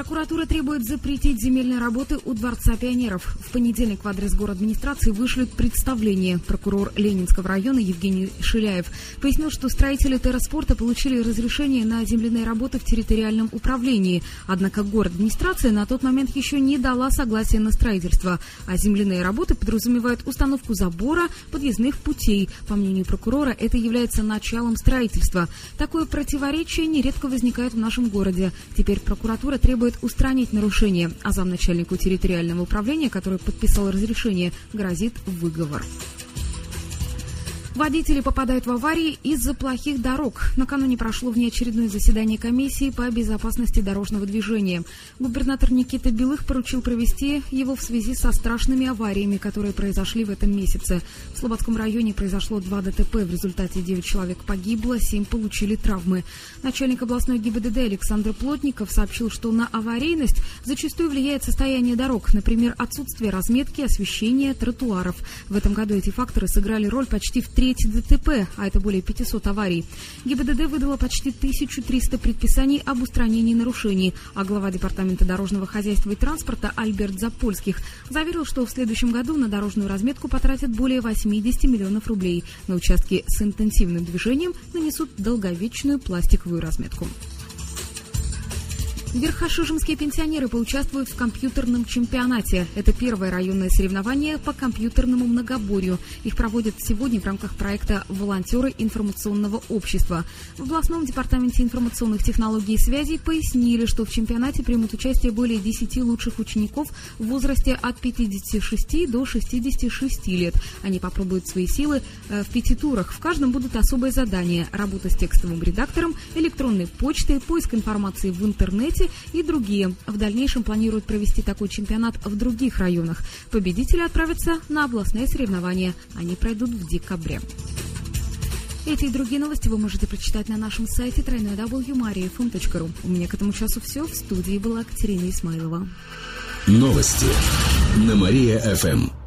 Прокуратура требует запретить земельные работы у Дворца пионеров. В понедельник в адрес город администрации вышлют представление. Прокурор Ленинского района Евгений Шиляев пояснил, что строители терраспорта получили разрешение на земляные работы в территориальном управлении. Однако город администрация на тот момент еще не дала согласия на строительство. А земляные работы подразумевают установку забора, подъездных путей. По мнению прокурора, это является началом строительства. Такое противоречие нередко возникает в нашем городе. Теперь прокуратура требует требует устранить нарушение, а замначальнику территориального управления, который подписал разрешение, грозит выговор. Водители попадают в аварии из-за плохих дорог. Накануне прошло внеочередное заседание комиссии по безопасности дорожного движения. Губернатор Никита Белых поручил провести его в связи со страшными авариями, которые произошли в этом месяце. В Слободском районе произошло два ДТП. В результате 9 человек погибло, 7 получили травмы. Начальник областной ГИБДД Александр Плотников сообщил, что на аварийность зачастую влияет состояние дорог, например, отсутствие разметки, освещения, тротуаров. В этом году эти факторы сыграли роль почти в треть ДТП, а это более 500 аварий. ГИБДД выдала почти 1300 предписаний об устранении нарушений, а глава Департамента дорожного хозяйства и транспорта Альберт Запольских заверил, что в следующем году на дорожную разметку потратят более 80 миллионов рублей. На участке с интенсивным движением нанесут долговечную пластиковую разметку. Верхошижемские пенсионеры поучаствуют в компьютерном чемпионате. Это первое районное соревнование по компьютерному многоборью. Их проводят сегодня в рамках проекта «Волонтеры информационного общества». В областном департаменте информационных технологий и связей пояснили, что в чемпионате примут участие более 10 лучших учеников в возрасте от 56 до 66 лет. Они попробуют свои силы э, в пяти турах. В каждом будут особые задания. Работа с текстовым редактором, электронной почтой, поиск информации в интернете, Тбилиси и другие. В дальнейшем планируют провести такой чемпионат в других районах. Победители отправятся на областные соревнования. Они пройдут в декабре. Эти и другие новости вы можете прочитать на нашем сайте www.mariafm.ru. У меня к этому часу все. В студии была Катерина Исмайлова. Новости на Мария-ФМ.